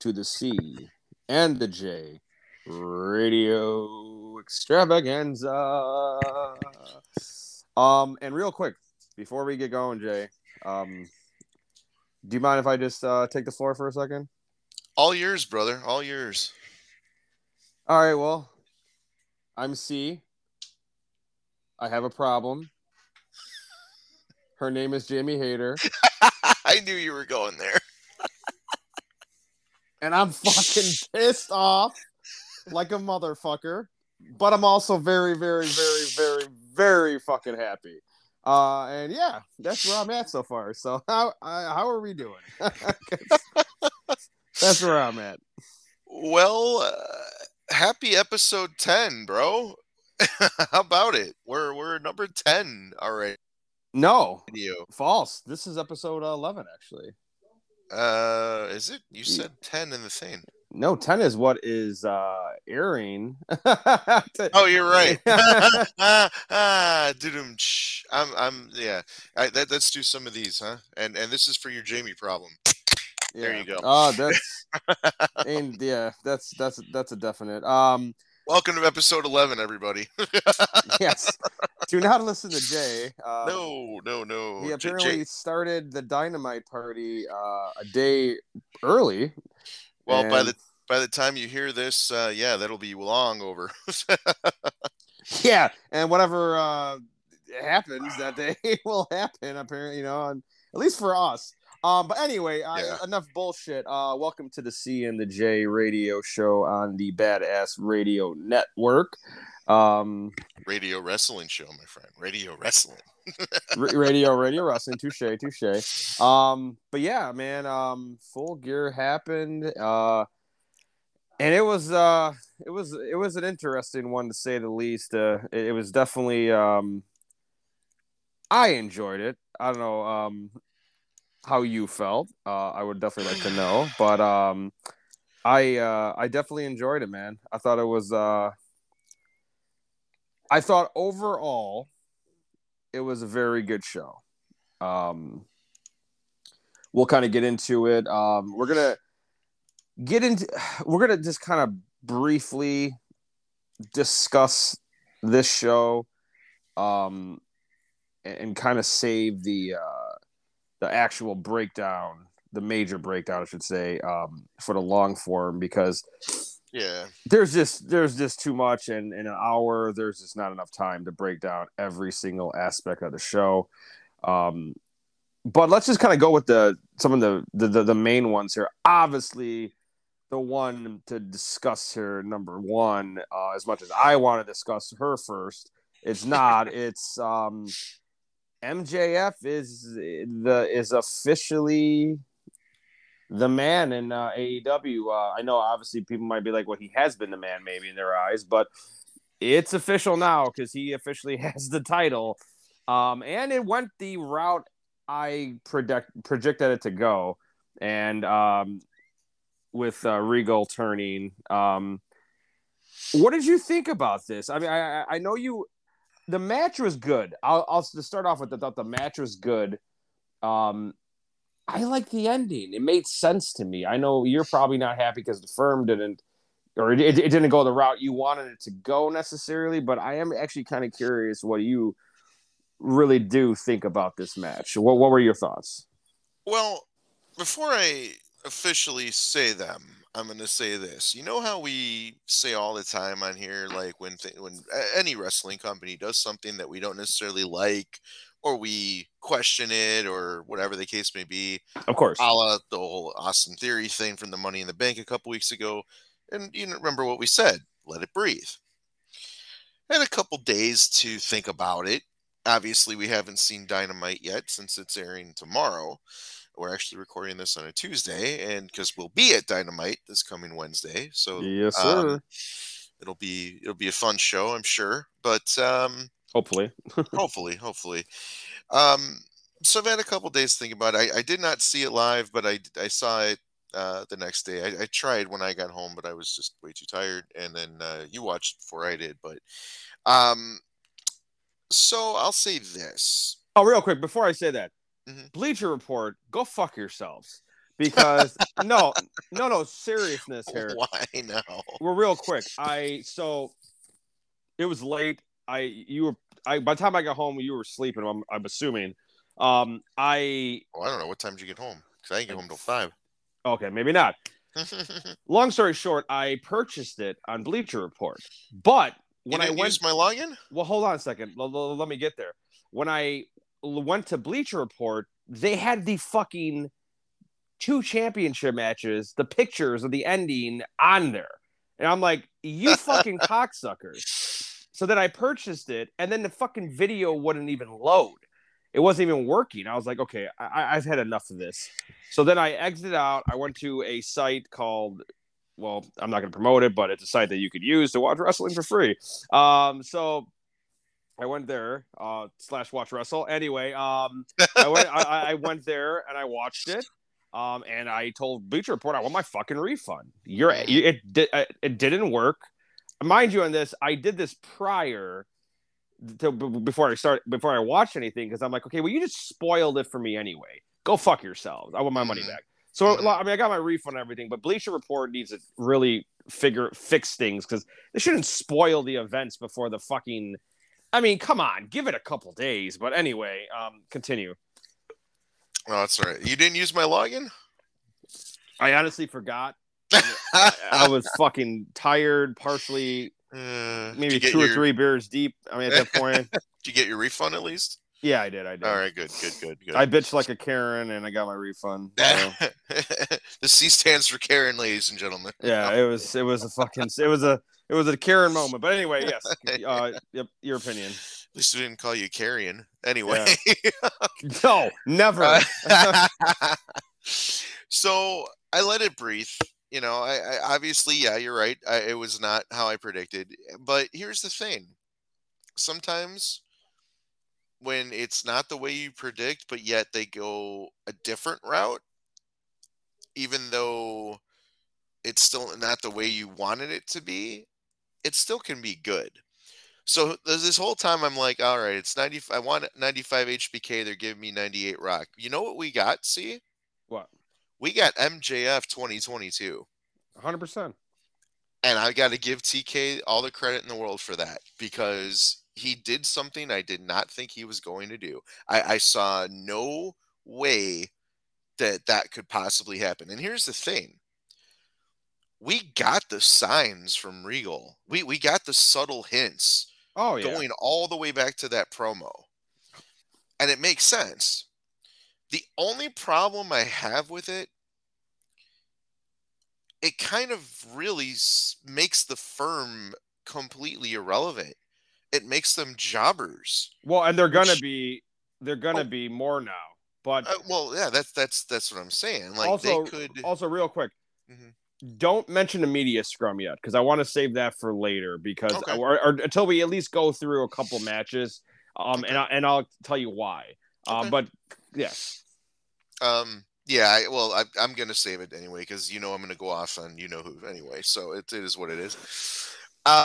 to the C and the J Radio Extravaganza. Um, and real quick, before we get going, Jay, um, do you mind if I just uh, take the floor for a second? All yours, brother. All yours. All right. Well, I'm C. I have a problem. Her name is Jamie Hayter. I knew you were going there. And I'm fucking pissed off like a motherfucker. But I'm also very, very, very, very, very fucking happy. Uh, and yeah, that's where I'm at so far. So how how are we doing? that's where I'm at. Well, uh, happy episode ten, bro. how about it? We're we're number ten already. No, video. false. This is episode eleven, actually. Uh, is it? You said ten in the thing. No, ten is what is uh airing. oh, you're right. ah, I'm, I'm, yeah. I, that, let's do some of these, huh? And and this is for your Jamie problem. Yeah. There you go. Oh, that's and yeah, that's that's that's a definite. Um, welcome to episode eleven, everybody. yes, do not listen to Jay. Um, no, no, no. He apparently Jay. started the dynamite party uh, a day early. Well, and... by the by the time you hear this, uh, yeah, that'll be long over. yeah, and whatever uh, happens that day will happen. Apparently, you know, and at least for us. Um, but anyway, yeah. enough bullshit. Uh, welcome to the C and the J radio show on the Badass Radio Network. Um, radio wrestling show, my friend. Radio wrestling. radio, radio wrestling. Touche, touche. Um, but yeah, man. Um, full gear happened. Uh, and it was uh, it was it was an interesting one to say the least. Uh, it, it was definitely um, I enjoyed it. I don't know um how you felt. Uh, I would definitely like to know, but um, I uh, I definitely enjoyed it, man. I thought it was uh I thought overall it was a very good show. Um, we'll kind of get into it. Um, we're gonna get into. We're gonna just kind of briefly discuss this show, um, and, and kind of save the uh, the actual breakdown, the major breakdown, I should say, um, for the long form because yeah. there's just there's just too much and in an hour there's just not enough time to break down every single aspect of the show. Um but let's just kind of go with the some of the, the the, the main ones here. Obviously the one to discuss here number one uh, as much as i want to discuss her first it's not it's um mjf is the is officially the man in uh, AEW. Uh, I know obviously people might be like, well, he has been the man maybe in their eyes, but it's official now because he officially has the title. Um, and it went the route I predict projected it to go. And um, with uh, Regal turning, um, what did you think about this? I mean, I, I know you. The match was good. I'll, I'll to start off with. I thought the match was good. Um, I like the ending. It made sense to me. I know you're probably not happy because the firm didn't, or it, it didn't go the route you wanted it to go necessarily. But I am actually kind of curious what you really do think about this match. What What were your thoughts? Well, before I officially say them, I'm going to say this. You know how we say all the time on here, like when th- when any wrestling company does something that we don't necessarily like or we question it or whatever the case may be. Of course. A la the whole Austin Theory thing from the Money in the Bank a couple weeks ago. And you remember what we said let it breathe. I had a couple days to think about it. Obviously, we haven't seen Dynamite yet since it's airing tomorrow. We're actually recording this on a Tuesday, and because we'll be at Dynamite this coming Wednesday, so yes, sir. Um, it'll be it'll be a fun show, I'm sure. But um, Hopefully. hopefully, hopefully. Um, so I've had a couple days thinking about it. I, I, did not see it live, but I, I saw it uh, the next day. I, I, tried when I got home, but I was just way too tired. And then uh, you watched before I did. But um, so I'll say this. Oh, real quick before I say that, mm-hmm. Bleacher Report, go fuck yourselves because no, no, no, seriousness here. Why now? We're real quick. I so it was late. I you were I by the time I got home, you were sleeping. I'm, I'm assuming. Um, I Oh, I don't know. What time did you get home? Because I didn't get home till five. okay, maybe not. Long story short, I purchased it on Bleacher Report, but when I went, my login? well, hold on a second. L- l- let me get there. When I went to Bleacher Report, they had the fucking two championship matches, the pictures of the ending on there, and I'm like, you fucking cocksuckers. So then I purchased it, and then the fucking video wouldn't even load. It wasn't even working. I was like, okay, I- I've had enough of this. So then I exited out. I went to a site called, well, I'm not going to promote it, but it's a site that you could use to watch wrestling for free. Um, so I went there uh, slash watch wrestle. Anyway, um, I went. I, I went there and I watched it. Um, and I told Bleacher Report I want my fucking refund. You're you, it did uh, it didn't work. Mind you, on this, I did this prior to b- before I start before I watched anything because I'm like, okay, well, you just spoiled it for me anyway. Go fuck yourselves. I want my money Mhm. back. So Mhm. I mean, I got my refund and everything, but Bleacher Report needs to really figure fix things because they shouldn't spoil the events before the fucking. I mean, come on, give it a couple days. But anyway, um, continue. Oh, that's all right. You didn't use my login? I honestly forgot. I, I was fucking tired, partially Uh, maybe you two or your- three beers deep. I mean, at that point, Did you get your refund at least? yeah, I did. I did. All right, good, good, good, good. I bitched like a Karen, and I got my refund. so- the C stands for Karen, ladies and gentlemen. yeah, it was it was a fucking it was a it was a Karen moment. But anyway, yes. Uh, yep, your opinion. At least we didn't call you Carrion. Anyway. No, never. Uh, so I let it breathe. You know, I, I obviously, yeah, you're right. I, it was not how I predicted. But here's the thing: sometimes when it's not the way you predict, but yet they go a different route, even though it's still not the way you wanted it to be, it still can be good. So there's this whole time I'm like, all right, it's 90. I want 95 HBK. They're giving me 98 Rock. You know what we got? See, what? we got MJF 2022, 100. percent and I got to give TK all the credit in the world for that because he did something I did not think he was going to do. I, I saw no way that that could possibly happen. And here's the thing. We got the signs from Regal. We we got the subtle hints Oh yeah. going all the way back to that promo. And it makes sense. The only problem I have with it, it kind of really makes the firm completely irrelevant. It makes them jobbers. Well, and they're gonna be they're gonna Oh. be more now. But Uh, well, yeah, that's that's that's what I'm saying. Like also, they could. also real quick, Mhm. Don't mention the media scrum yet because I want to save that for later because Okay. or, or until we at least go through a couple matches. Um, Okay. and I, and I'll tell you why. Um, but yes, Um, yeah, I, well, I, I'm gonna save it anyway because you know I'm gonna go off on you know who anyway. So it, it is what it is. Uh,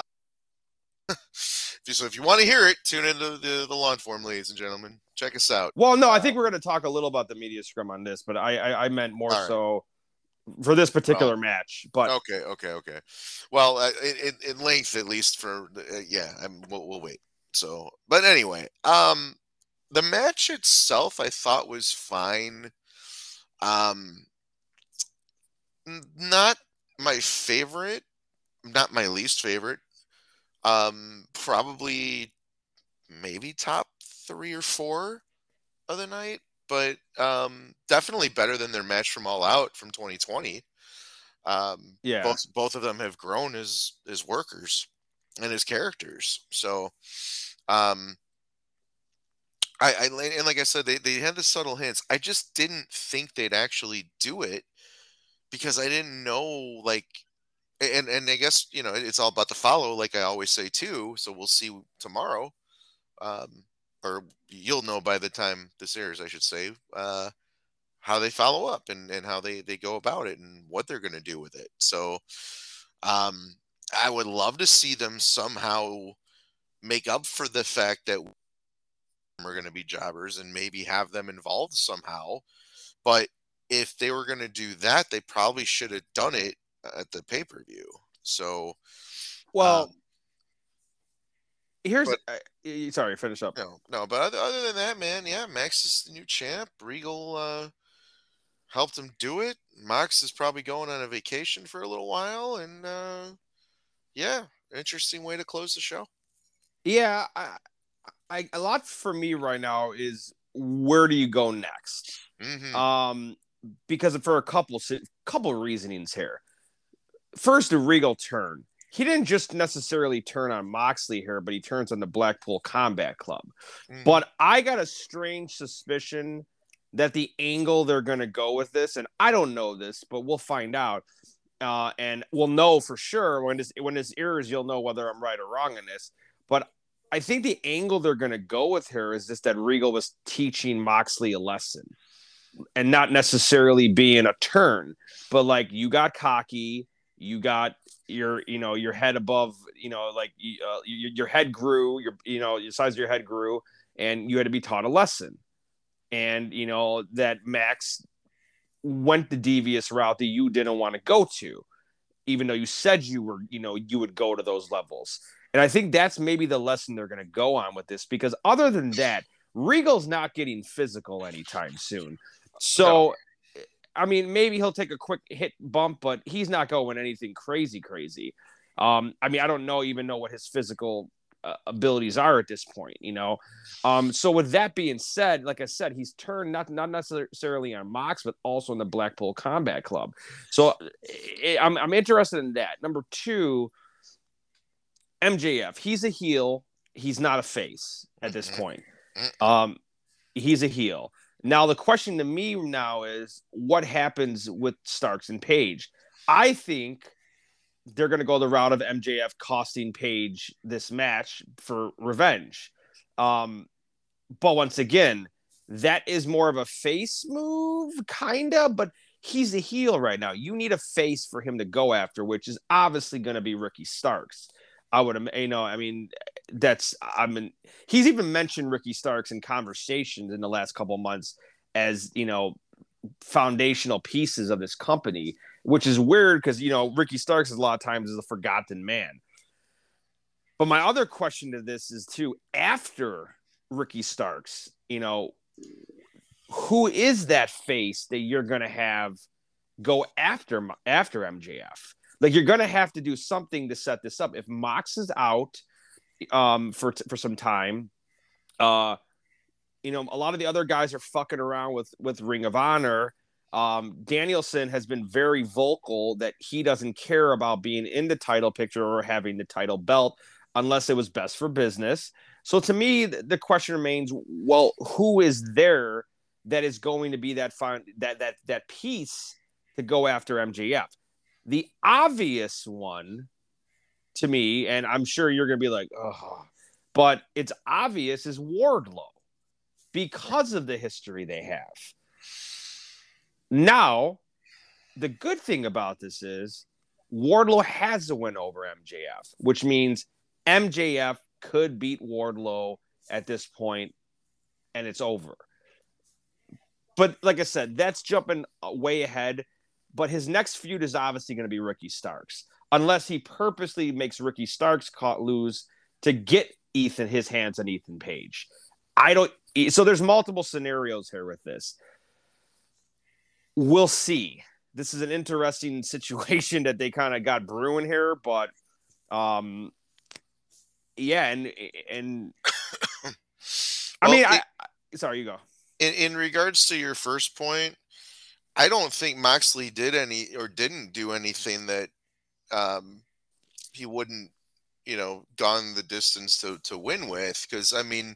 so if you want to hear it, tune into the the lawn form, ladies and gentlemen. Check us out. well, no, I think we're gonna talk a little about the media scrum on this, but I I, I meant more All right. so for this particular match. But Okay, okay, okay. Well, uh, in, in, in length at least for uh, yeah, I'm, we'll, we'll wait. So, but anyway, um, the match itself I thought was fine. Um, not my favorite, not my least favorite. Um, probably maybe top three or four of the night, but um, definitely better than their match from All Out from 2020. Um, Yeah. both both of them have grown as as workers and as characters. So, um, I, I and like I said, they they had the subtle hints. I just didn't think they'd actually do it because I didn't know like. And and I guess you know it's all about the follow, like I always say too. So we'll see tomorrow, um, or you'll know by the time this airs, I should say, uh, how they follow up and, and how they, they go about it and what they're going to do with it. So um, I would love to see them somehow make up for the fact that we're going to be jobbers and maybe have them involved somehow. But if they were going to do that, they probably should have done it at the pay per view. So, well, um, here's but- uh, sorry, finish up. no, no. But other, other than that, man, yeah, Max is the new champ. Regal uh, helped him do it. Mox is probably going on a vacation for a little while, and uh, yeah, interesting way to close the show. Yeah, I, I, a lot for me right now is where do you go next? hmm Um, because for a couple couple of reasonings here. First, a Regal turn. He didn't just necessarily turn on Moxley here, but he turns on the Blackpool Combat Club. Mhm. But I got a strange suspicion that the angle they're going to go with this, and I don't know this, but we'll find out. Uh, and we'll know for sure when this when this airs, you'll know whether I'm right or wrong in this. But I think the angle they're going to go with here is just that Regal was teaching Moxley a lesson, and not necessarily being a turn, but like you got cocky, you got your you know your head above you know like uh, your, your head grew your you know the size of your head grew and you had to be taught a lesson. And you know that max went the devious route that you didn't want to go to even though you said you were you know you would go to those levels. And i think that's maybe the lesson they're going to go on with this because other than that regal's not getting physical anytime soon. So I mean, maybe he'll take a quick hit bump, but he's not going anything crazy, crazy. Um, I mean, I don't know even know what his physical uh, abilities are at this point, you know. Um, so with that being said, like I said, he's turned not not necessarily on Mox, but also in the Blackpool Combat Club. So eh, I'm I'm interested in that. Number two, MJF. He's a heel. He's not a face at this Mhm. point. Mhm. Um, he's a heel. Now the question to me now is what happens with Starks and Page? I think they're going to go the route of MJF costing Page this match for revenge. Um, but once again, that is more of a face move, kinda. But he's a heel right now. You need a face for him to go after, which is obviously going to be Ricky Starks. I would, you know, I mean, that's I mean, he's even mentioned Ricky Starks in conversations in the last couple months as you know foundational pieces of this company, which is weird because you know Ricky Starks is a lot of times is a forgotten man. But my other question to this is too after Ricky Starks, you know, who is that face that you're gonna have go after after MJF? Like you're gonna have to do something to set this up. If Mox is out um for for some time, uh you know, a lot of the other guys are fucking around with with Ring of Honor. Um, Danielson has been very vocal that he doesn't care about being in the title picture or having the title belt unless it was best for business. So to me, the, the question remains: Well, who is there that is going to be that fine that that that piece to go after MJF? The obvious one to me, and I'm sure you're going to be like, oh, but it's obvious is Wardlow because of the history they have. Now, the good thing about this is Wardlow has a win over MJF, which means MJF could beat Wardlow at this point and it's over. But like I said, that's jumping way ahead. But his next feud is obviously going to be Ricky Starks, unless he purposely makes Ricky Starks caught lose to get Ethan his hands on Ethan Page. I don't. So there's multiple scenarios here with this. We'll see. This is an interesting situation that they kind of got brewing here, but um, yeah, and and I mean, it- I sorry, you go. in in regards to your first point, I don't think Moxley did any or didn't do anything that um, he wouldn't, you know, gone the distance to to win with. Because I mean,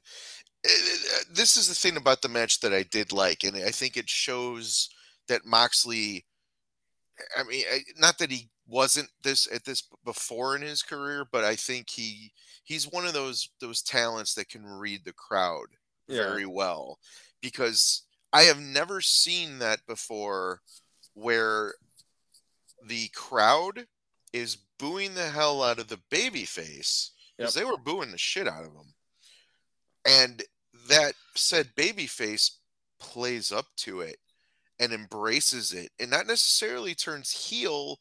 eh, eh, this is the thing about the match that I did like, and I think it shows that Moxley. I mean, I- not that he wasn't this at this before in his career, but I think he he's one of those those talents that can read the crowd Yeah. very well because I have never seen that before where the crowd is booing the hell out of the baby face because they were booing the shit out of him. And that said baby face plays up to it. and embraces it and not necessarily turns heel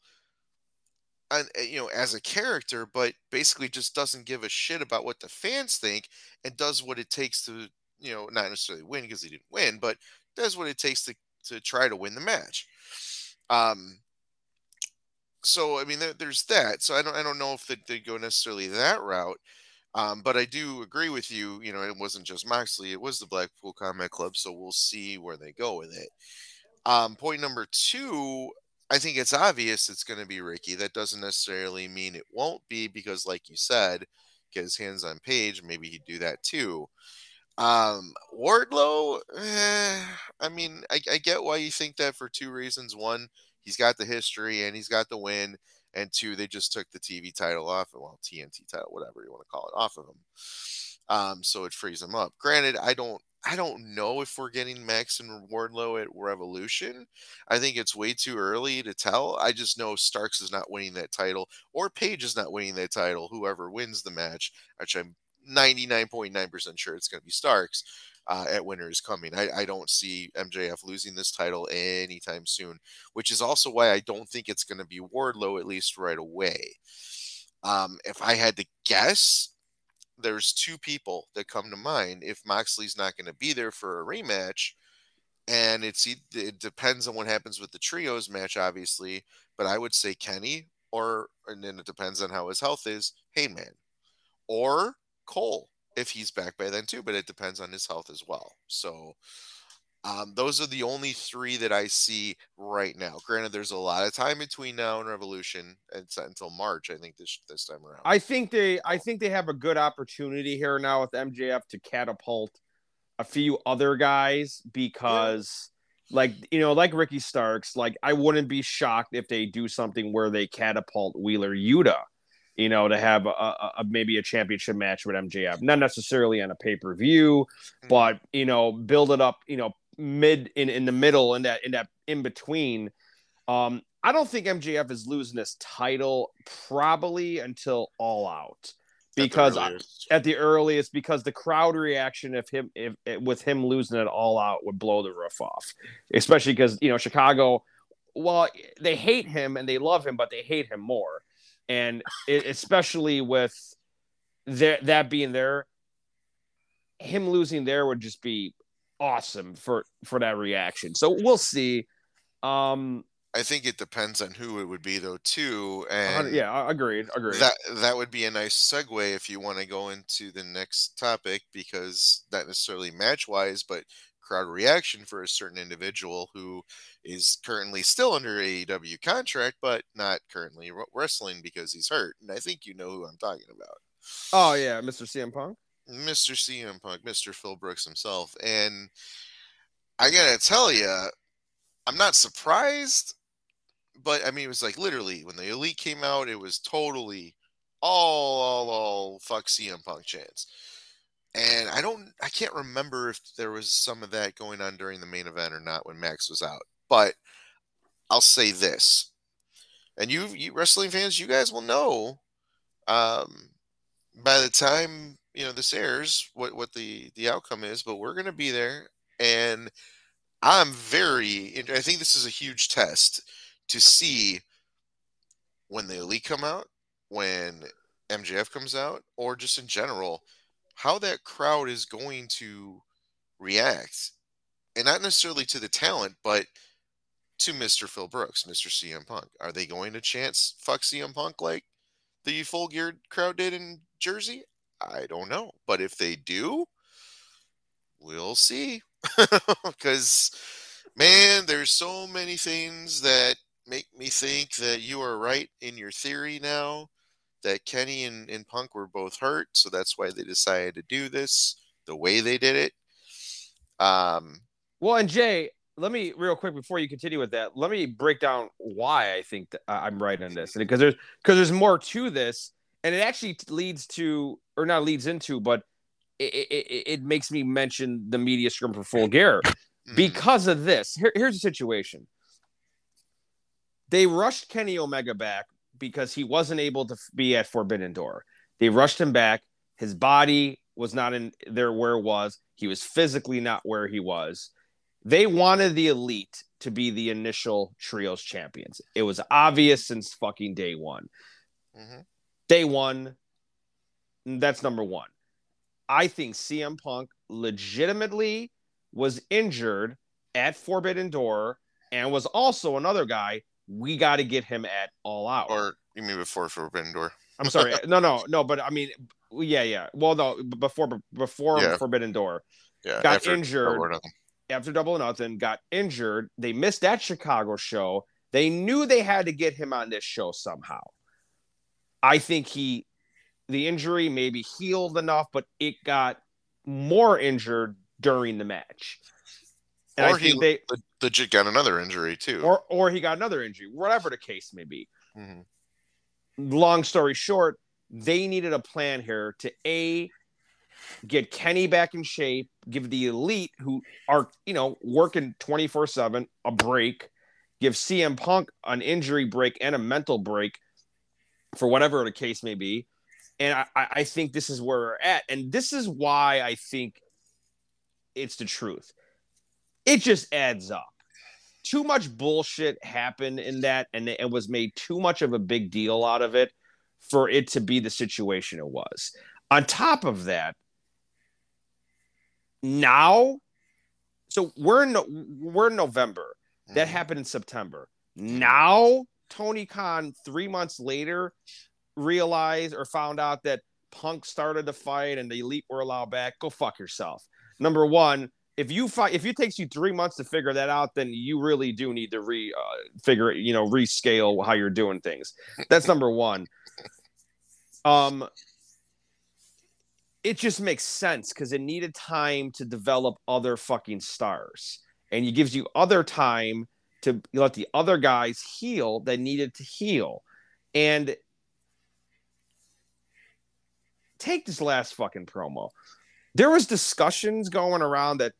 and eh, you know as a character but basically just doesn't give a shit about what the fans think and does what it takes to you know not necessarily win because he didn't win but does what it takes to to try to win the match um so i mean there, there's that so i don't i don't know if they, they go necessarily that route um, but I do agree with you. You know, it wasn't just Moxley; it was the Blackpool Combat Club. So we'll see where they go with it. Um, point number two, I think it's obvious it's going to be Ricky. That doesn't necessarily mean it won't be because, like you said, get his hands on Page. Maybe he'd do that too. Um, Wardlow, eh, I mean, I, I get why you think that for two reasons. One, he's got the history and he's got the win. And two, they just took the TV title off, well, TNT title, whatever you want to call it, off of him. Um, so it frees him up. Granted, I don't I don't know if we're getting Max and Wardlow at Revolution. I think it's way too early to tell. I just know Starks is not winning that title, or Page is not winning that title. Whoever wins the match, which I'm 99.9% sure it's going to be Starks uh, at Winter is Coming. I, I don't see MJF losing this title anytime soon, which is also why I don't think it's going to be Wardlow, at least right away. Um, if I had to guess, there's two people that come to mind. If Moxley's not going to be there for a rematch, and it's it depends on what happens with the trios match, obviously. But I would say Kenny, or and then it depends on how his health is. Hangman, or Cole if he's back by then too. But it depends on his health as well. So um, those are the only three that I see right now. Granted, there's a lot of time between now and Revolution. It's until March, I think this this time around. I think they I think they have a good opportunity here now with MJF to catapult a few other guys because. Yeah. Like you know, like Ricky Starks, like I wouldn't be shocked if they do something where they catapult Wheeler Yuta, you know, to have a, a, maybe a championship match with MJF, not necessarily on a pay per view, mm-hmm. but you know, build it up, you know, mid in, in the middle in that in that in between. Um, I don't think MJF is losing this title probably until All Out because at the, at the earliest because the crowd reaction if him if, if with him losing it all out would blow the roof off especially because you know chicago well they hate him and they love him but they hate him more and it, especially with that that being there him losing there would just be awesome for for that reaction. So we'll see. Um, I think it depends on who it would be though too. And yeah, agreed, agreed. That that would be a nice segue if you want to go into the next topic because not necessarily match wise, but crowd reaction for a certain individual who is currently still under AEW contract, but not currently wrestling because he's hurt. And I think you know who I'm talking about. Oh yeah, Mr. CM Punk. Mr. CM Punk, Mr. Phil Brooks himself. And I gotta tell you, I'm not surprised, but I mean, it was like literally when the Elite came out, it was totally all, all, all fuck CM Punk chance. And I don't, I can't remember if there was some of that going on during the main event or not when Max was out. But I'll say this, and you, you wrestling fans, you guys will know. Um, by the time you know this airs what what the the outcome is but we're to be there and i'm very i think this is a huge test to see when the elite come out when mjf comes out or just in general how that crowd is going to react and not necessarily to the talent but to mr phil brooks mr cm punk are they going to chance fuck cm punk like the full geared crowd did in jersey I don't know. But if they do, we'll see. Because, man, there's so many things that make me think that you are right in your theory now that Kenny and, and Punk were both hurt. So that's why they decided to do this the way they did it. Um, well, and Jay, let me real quick before you continue with that. Let me break down why I think I'm right on this, because there's because there's more to this and it actually leads to or not leads into but it, it, it makes me mention the media scrum for full gear mm-hmm. because of this Here, here's the situation they rushed kenny omega back because he wasn't able to be at forbidden door they rushed him back his body was not in there where it was he was physically not where he was They wanted the elite to be the initial trios champions. It was obvious since fucking day one. Mhm. Day one, that's number one. I think CM Punk legitimately was injured at Forbidden Door and was also another guy. We got to get him at All Out. Or you mean before Forbidden Door? I'm sorry. no, no, no. But I mean, yeah, yeah. Well, no, before before Yeah. Forbidden Door, Yeah. Got after injured. Double after Double or Nothing, got injured. They missed that Chicago show. They knew they had to get him on this show somehow. I think he, the injury maybe healed enough, but it got more injured during the match. And Or I he they, legit got another injury too. or or he got another injury, whatever the case may be. Mhm. long story short, they needed a plan here to a get Kenny back in shape, give the elite who are you know working twenty four seven a break, give CM Punk an injury break and a mental break for whatever the case may be. And I I think this is where we're at, and this is why I think it's the truth. It just adds up. Too much bullshit happened in that, and it was made too much of a big deal out of it for it to be the situation it was. On top of that, now, so we're in we're in November. That Mhm. happened in September. Now, Tony Khan, three months later, realized or found out that Punk started the fight and the elite were allowed back. Go fuck yourself. Number one, if you fight, if it takes you three months to figure that out, then you really do need to re uh, figure, you know, rescale how you're doing things. That's number one. Um, it just makes sense because it needed time to develop other fucking stars, and it gives you other time to let the other guys heal that needed to heal, and take this last fucking promo. There was discussions going around that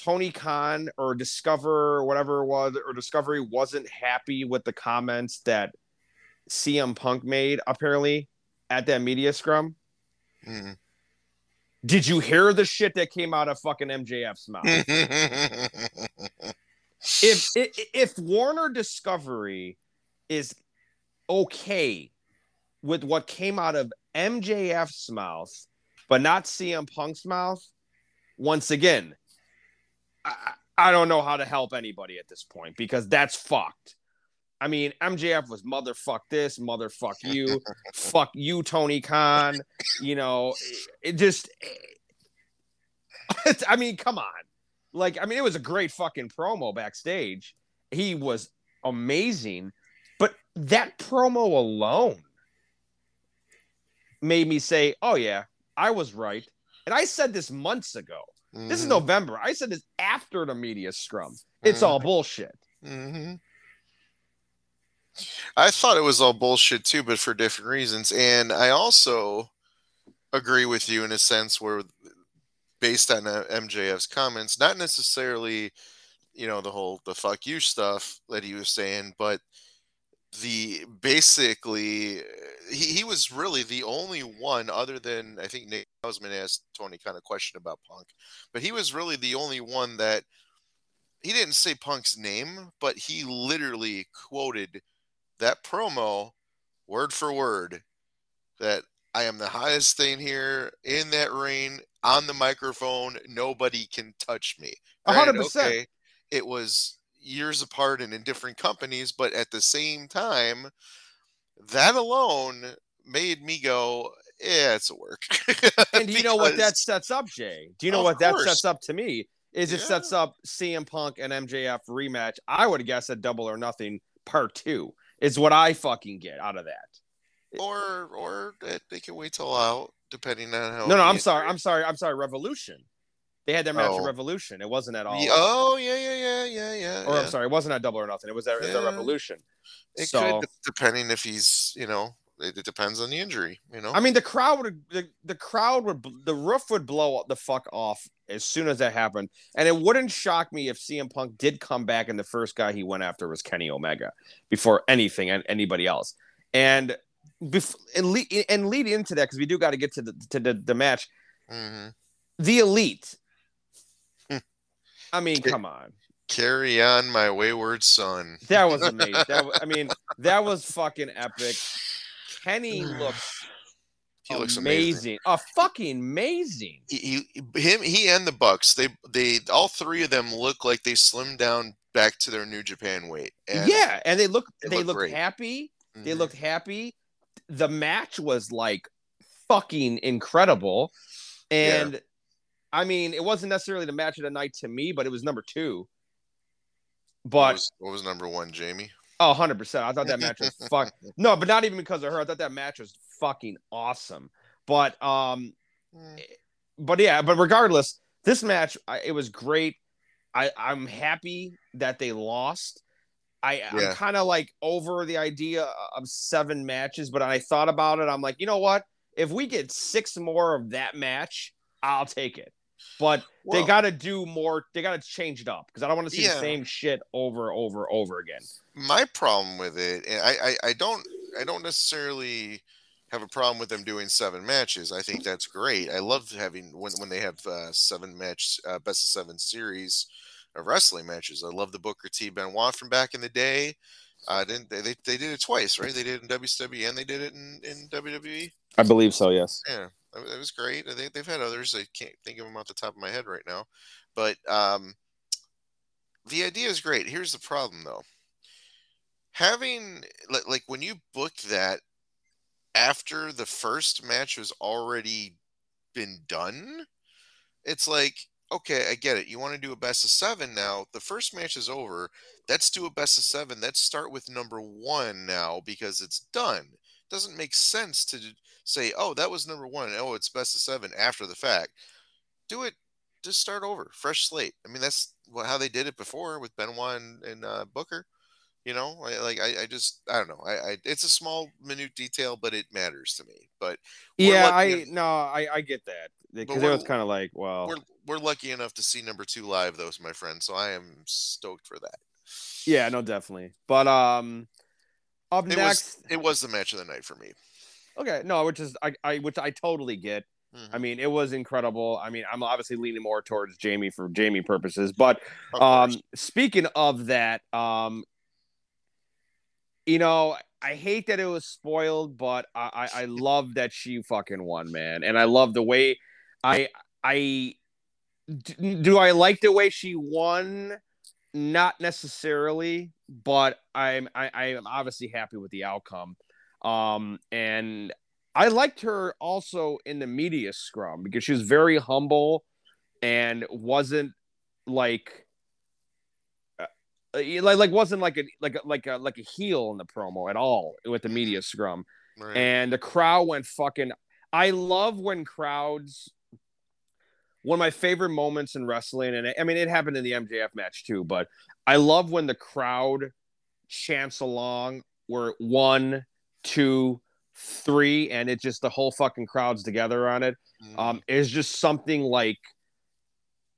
Tony Khan or Discover or whatever it was or Discovery wasn't happy with the comments that CM Punk made apparently at that media scrum. Mhm. Did you hear the shit that came out of fucking MJF's mouth? if, if if Warner Discovery is okay with what came out of MJF's mouth, but not CM Punk's mouth, once again, I, I don't know how to help anybody at this point because that's fucked. I mean, MJF was motherfuck this, motherfuck you, fuck you, Tony Khan. You know, it just. I mean, come on. Like, I mean, it was a great fucking promo backstage. He was amazing, but that promo alone made me say, "Oh yeah, I was right." And I said this months ago. This is Mhm. November. I said this after the media scrum. It's Mhm. all bullshit. hmm I thought it was all bullshit too, but for different reasons. And I also agree with you in a sense where, based on uh, MJF's comments, not necessarily, you know, the whole the fuck you stuff that he was saying, but the basically eh, he, he was really the only one other than I think Nick Hausman asked Tony kind of question about Punk, but he was really the only one that he didn't say Punk's name, but he literally quoted that promo word for word that I am the highest thing here in that ring on the microphone. Nobody can touch me. A hundred Granted, percent. okay, It was years apart and in different companies, but at the same time, that alone made me go, yeah, it's a work. And do you know what that sets up, Jay? Do you know what that sets up to me? Is it Yeah. sets up CM Punk and MJF rematch? I would guess a Double or Nothing Part Two is what I fucking get out of that. Eh, or or eh, they can wait till out depending on how No, no, I'm sorry, I'm sorry, I'm sorry. Revolution. They had their match at Oh. Revolution. It wasn't at all. Oh yeah yeah yeah yeah yeah or yeah. I'm sorry, it wasn't at Double or Nothing. It was at, it was at Yeah. Revolution. it so could depending if he's you know it, it depends on the injury you know I mean, the crowd would the, the crowd would the roof would blow the fuck off as soon as that happened, and it wouldn't shock me if CM Punk did come back and the first guy he went after was Kenny Omega before anything and anybody else. And bef- and, lead, and lead into that because we do got to get to the to the, the match. Mhm. The elite. I mean, come on. Carry on, my wayward son. That was amazing. That was, I mean, that was fucking epic. Kenny looks he looks amazing. A fucking amazing. He, he, him, he, and the Bucks. They, they, all three of them look like they slimmed down back to their New Japan weight. And yeah, and they look, they, they look, look happy. Mm-hmm. They looked happy. The match was like fucking incredible, and. Yeah. I mean, it wasn't necessarily the match of the night to me, but it was number two. But what was, what was number one, Jamie? Oh, 100%. I thought that match was fuck. No, but not even because of her. I thought that match was fucking awesome. But um mm. but yeah, but regardless, this match I, it was great. I I'm happy that they lost. I yeah. I'm kind of like over the idea of seven matches, but I thought about it. I'm like, you know what? If we get six more of that match, I'll take it. But well, they got to do more. They got to change it up because I don't want to see yeah. the same shit over, over, over again. My problem with it, and I, I, I don't, I don't necessarily have a problem with them doing seven matches. I think that's great. I love having when when they have uh, seven match uh, best of seven series of wrestling matches. I love the Booker T Benoit from back in the day. Uh, didn't they, they? They did it twice, right? They did it in WCW and they did it in, in WWE. I believe so. Yes. Yeah, it was great. They, they've had others. I can't think of them off the top of my head right now, but um, the idea is great. Here's the problem, though. Having like, like when you book that after the first match has already been done, it's like okay, I get it. You want to do a best of seven now. The first match is over. Let's do a best of seven. Let's start with number one now because it's done. Doesn't make sense to say, oh, that was number one. Oh, it's best of seven after the fact. Do it. Just start over, fresh slate. I mean, that's how they did it before with Benoit and, and uh, Booker. You know, I, like I, I just I don't know. I, I it's a small minute detail, but it matters to me. But yeah, I no, I I get that because it was kind of like well, we're we're lucky enough to see number two live, though, my friend. So I am stoked for that. Yeah, no, definitely. But um, up it next, was, it was the match of the night for me. Okay, no, which is I, I which I totally get. Mm-hmm. I mean, it was incredible. I mean, I'm obviously leaning more towards Jamie for Jamie purposes, but um, speaking of that, um, you know, I hate that it was spoiled, but I, I, I love that she fucking won, man, and I love the way I I do I like the way she won? Not necessarily, but I'm I, I am obviously happy with the outcome. Um, and I liked her also in the media scrum because she was very humble and wasn't like uh, like like wasn't like a like a, like a like a heel in the promo at all with the media scrum. Right. And the crowd went fucking I love when crowds one of my favorite moments in wrestling, and I mean it happened in the MJF match too, but I love when the crowd chants along where one, two, three, and it just the whole fucking crowd's together on it. Mm. Um, is just something like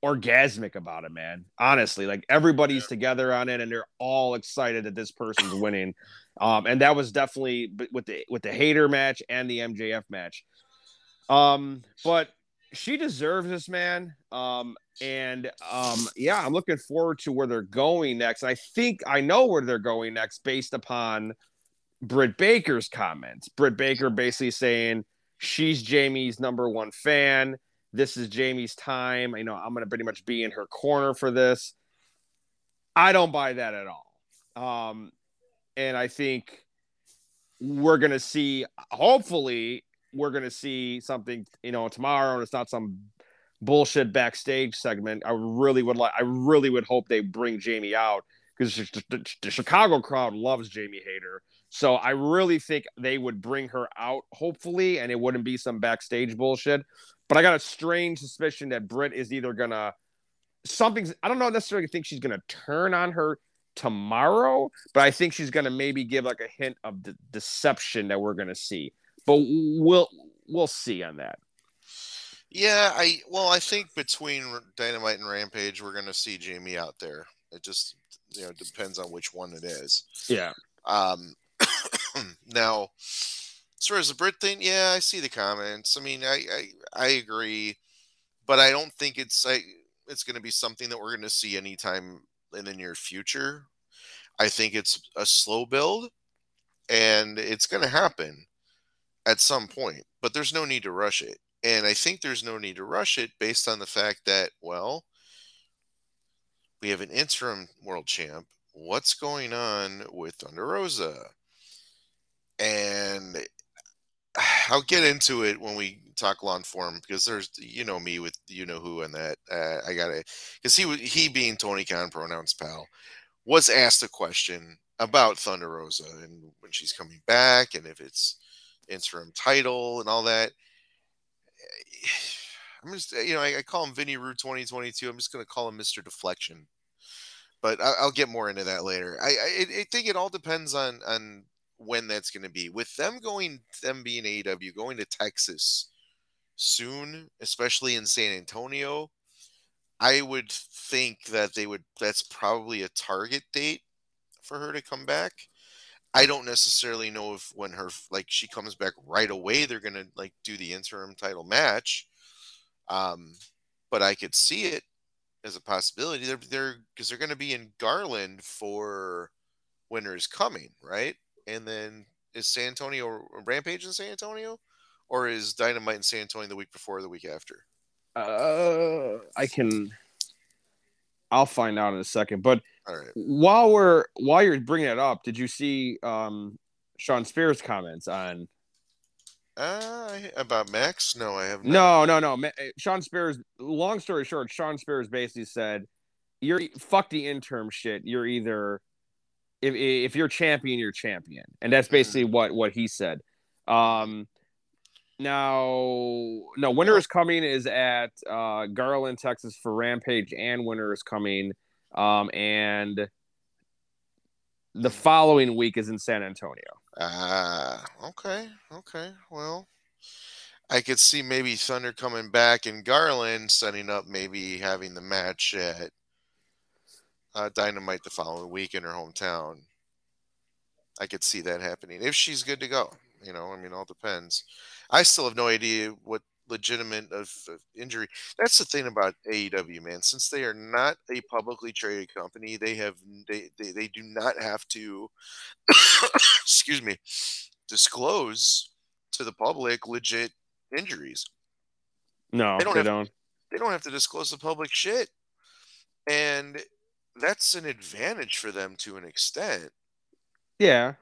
orgasmic about it, man. Honestly, like everybody's yeah. together on it, and they're all excited that this person's winning. Um, and that was definitely with the with the Hayter match and the MJF match. Um, but she deserves this, man. Um, and um, yeah, I'm looking forward to where they're going next. I think I know where they're going next based upon Britt Baker's comments. Britt Baker basically saying she's Jamie's number one fan. This is Jamie's time. You know, I'm to pretty much be in her corner for this. I don't buy that at all. Um, and I think we're to see, hopefully, we're going to see something, you know, tomorrow, and it's not some bullshit backstage segment. I really would like, I really would hope they bring Jamie out because the, Chicago crowd loves Jamie Hayter. So I really think they would bring her out, hopefully, and it wouldn't be some backstage bullshit. But I got a strange suspicion that Britt is either gonna something's. I don't know necessarily think she's gonna turn on her tomorrow, but I think she's gonna maybe give like a hint of the deception that we're gonna see but we'll we'll see on that. Yeah, I well, I think between Dynamite and Rampage, we're going to see Jamie out there. It just you know depends on which one it is. Yeah. Um. now, as far as the Britt thing, yeah, I see the comments. I mean, I I, I agree, but I don't think it's I. it's going to be something that we're going to see anytime in the near future. I think it's a slow build and it's going to happen at some point, but there's no need to rush it. And I think there's no need to rush it based on the fact that, well, we have an interim world champ. What's going on with Thunder Rosa? And I'll get into it when we talk long form because there's you know me with you know who and that uh, I gotta because he he being Tony Khan pronouns pal was asked a question about Thunder Rosa and when she's coming back and if it's interim title and all that. I'm just you know I, I call him Vinny Rue 2022. I'm just gonna call him Mr. Deflection, but I, will get more into that later. I, I I think it all depends on on when that's going to be. With them going, them being AEW, going to Texas soon, especially in San Antonio, I would think that they would, that's probably a target date for her to come back. I don't necessarily know if when her, like, she comes back right away, they're to, like, do the interim title match. Um, but I could see it as a possibility. They're, they're, because they're to be in Garland for Winter is Coming, right? and then is San Antonio Rampage in San Antonio, or is Dynamite in San Antonio the week before or the week after? Uh, I can. I'll find out in a second. But right. while we're while you're bringing it up, did you see um, Shawn Spears' comments on? Uh, about Max? No, I have. Not. No, no, no. Shawn Spears. Long story short, Shawn Spears basically said, "You're fuck the interim shit. You're either if if you're champion, you're champion, and that's mm-hmm. basically what what he said. Um, now, no, winter is coming is at uh, Garland, Texas for Rampage, and winter is coming, um, and the following week is in San Antonio. Ah, uh, okay, okay. Well, I could see maybe Thunder coming back and Garland setting up maybe having the match at uh, Dynamite the following week in her hometown. I could see that happening if she's good to go. You know, I mean, all depends. I still have no idea what legitimate of, of, injury. That's the thing about AEW, man. Since they are not a publicly traded company, they have they they, they do not have to excuse me disclose to the public legit injuries. No, they don't. They have, don't. They don't have to disclose the public shit, and that's an advantage for them to an extent. Yeah,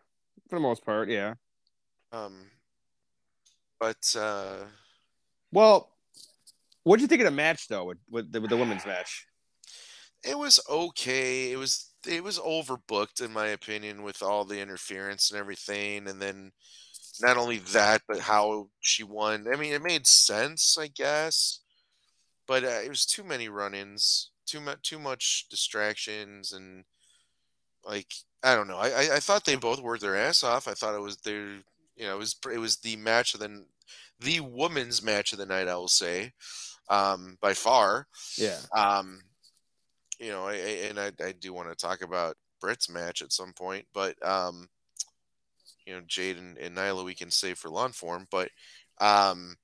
for the most part, yeah. Um, but uh, well, what do you think of the match though with with the, with the women's match? It was okay. It was it was overbooked in my opinion with all the interference and everything, and then not only that, but how she won. I mean, it made sense, I guess, but uh, it was too many run-ins too much too much distractions and like I don't know. I I thought they both worked their ass off. I thought it was their you know it was it was the match of the the women's match of the night. I will say, um, by far. Yeah. Um, you know, I, and I I do want to talk about Britt's match at some point, but um, you know, Jade and, and Nyla we can save for long form, but um,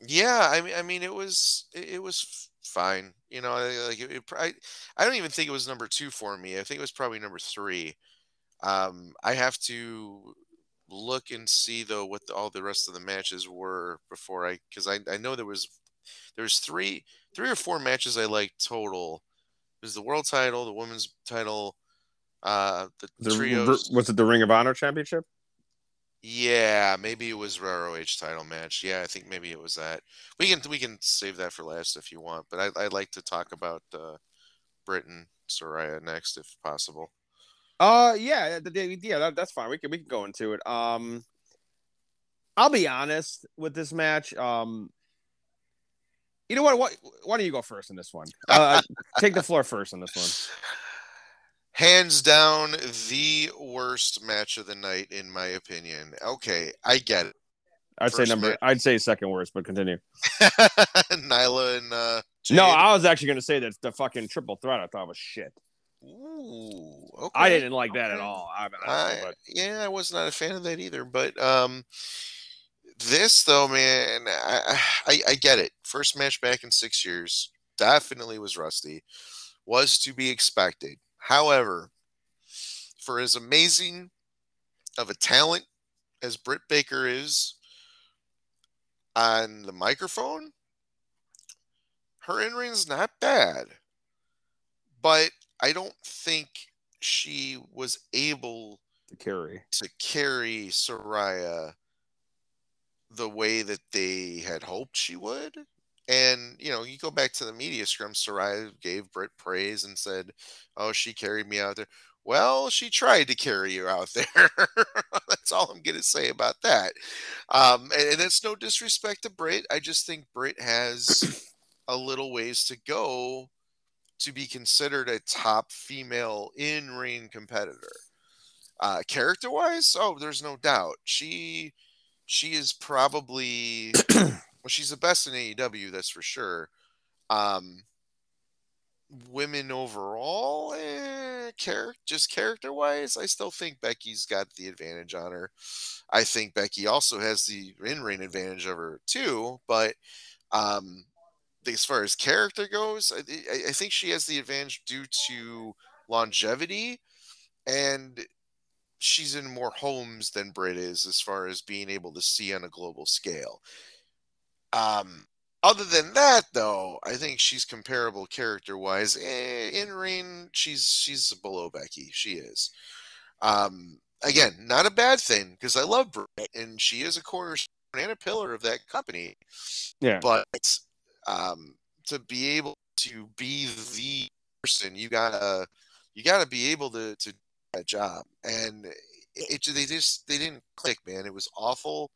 yeah, I mean, I mean, it was it, it was fine. You know, like it, it, I, I don't even think it was number two for me. I think it was probably number three. Um, I have to look and see though what the, all the rest of the matches were before I, because I, I know there was there's three three or four matches I liked total. There's the world title, the women's title, uh, the, the trios. Was it the Ring of Honor Championship? Yeah, maybe it was ROH title match. Yeah, I think maybe it was that. We can we can save that for last if you want, but I, I'd like to talk about uh, Britain Soraya next if possible. Uh, yeah, yeah, that, that's fine. We can we can go into it. Um, I'll be honest with this match. Um, you know what? Why, why don't you go first in this one? Uh, take the floor first on this one hands down the worst match of the night in my opinion. Okay, I get it. I'd First say number. Match. I'd say second worst, but continue. Nyla and uh, Jade. no, I was actually going to say that the fucking triple threat I thought was shit. Ooh, okay. I didn't like that at all. I, I, but... Yeah, I was not a fan of that either. But um, this though, man, I, I I get it. First match back in six years. definitely was rusty, was to be expected. However, for as amazing of a talent as Britt Baker is on the microphone, her in ring's not bad. But I don't think she was able to carry to carry Saraya the way that they had hoped she would. And you know, you go back to the media scrum. Saraya gave Britt praise and said, "Oh, she carried me out there." Well, she tried to carry you out there. That's all I'm going to say about that. Um, and, and it's no disrespect to Britt. I just think Britt has a little ways to go to be considered a top female in ring competitor. Uh, character wise, oh, there's no doubt. She she is probably well, she's the best in AEW, that's for sure. Um, women overall, eh, char- just character wise, I still think Becky's got the advantage on her. I think Becky also has the in ring advantage of her too, but um, as far as character goes, I, I think she has the advantage due to longevity and she's in more homes than Britt is as far as being able to see on a global scale. Um, other than that, though, I think she's comparable character wise. Eh, in ring, she's she's below Becky. She is. Um, again, not a bad thing because I love Britt and she is a cornerstone and a pillar of that company. Yeah. But um, to be able to be the person, you gotta you gotta be able to to do that job. And it, it they just they didn't click, man. It was awful.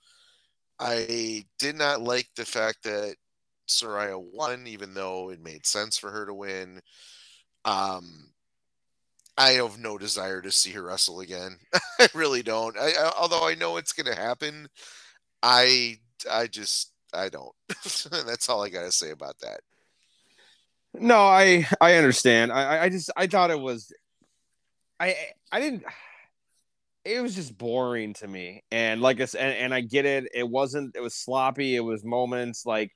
I did not like the fact that Saraya won, even though it made sense for her to win. Um, I have no desire to see her wrestle again. I really don't. I, I, although I know it's going to happen, I I just I don't. That's all I got to say about that. No, I I understand. I I just I thought it was I I didn't it was just boring to me. And like I said, and, and I get it. It wasn't. It was sloppy. It was moments like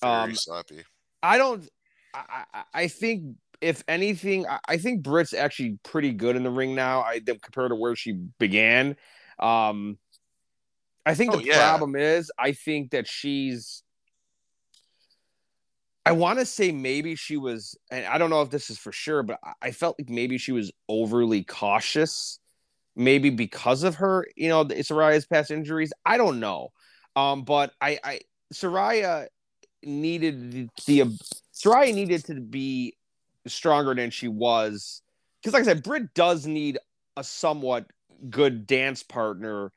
Very um sloppy. I don't. I I think if anything, I think Britt's actually pretty good in the ring now. I compared to where she began. Um, I think oh, the yeah. problem is, I think that she's. I want to say maybe she was, and I don't know if this is for sure, but I felt like maybe she was overly cautious, maybe because of her, you know, Saraya's past injuries. I don't know, um, but I, I Saraya needed the, the Saraya needed to be stronger than she was because, like I said, Britt does need a somewhat good dance partner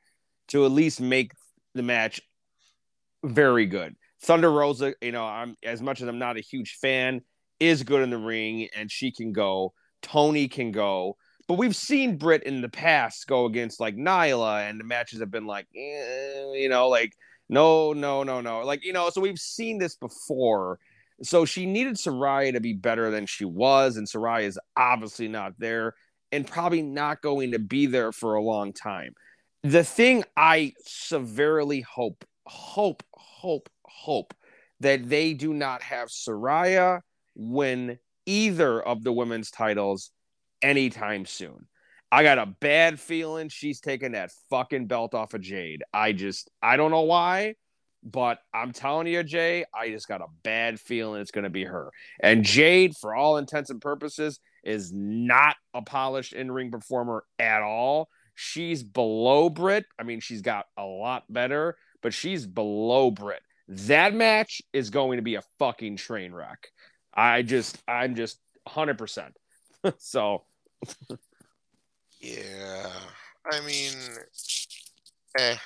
to at least make the match very good. Thunder Rosa, you know, I'm as much as I'm not a huge fan, is good in the ring and she can go. Tony can go. But we've seen Britt in the past go against like Nyla, and the matches have been like, eh, you know, like no, no, no, no, like you know. So we've seen this before. So she needed Saraya to be better than she was, and Saraya is obviously not there, and probably not going to be there for a long time the thing I severely hope, hope, hope, hope that they do not have Saraya win either of the women's titles anytime soon. I got a bad feeling she's taking that fucking belt off of Jade. I just, I don't know why, but I'm telling you, Jay, I just got a bad feeling it's going to be her. And Jade, for all intents and purposes, is not a polished in ring performer at all. She's below Britt. I mean, she's got a lot better, but she's below Britt. That match is going to be a fucking train wreck. I just, I'm just 100%. so. yeah. I mean, eh,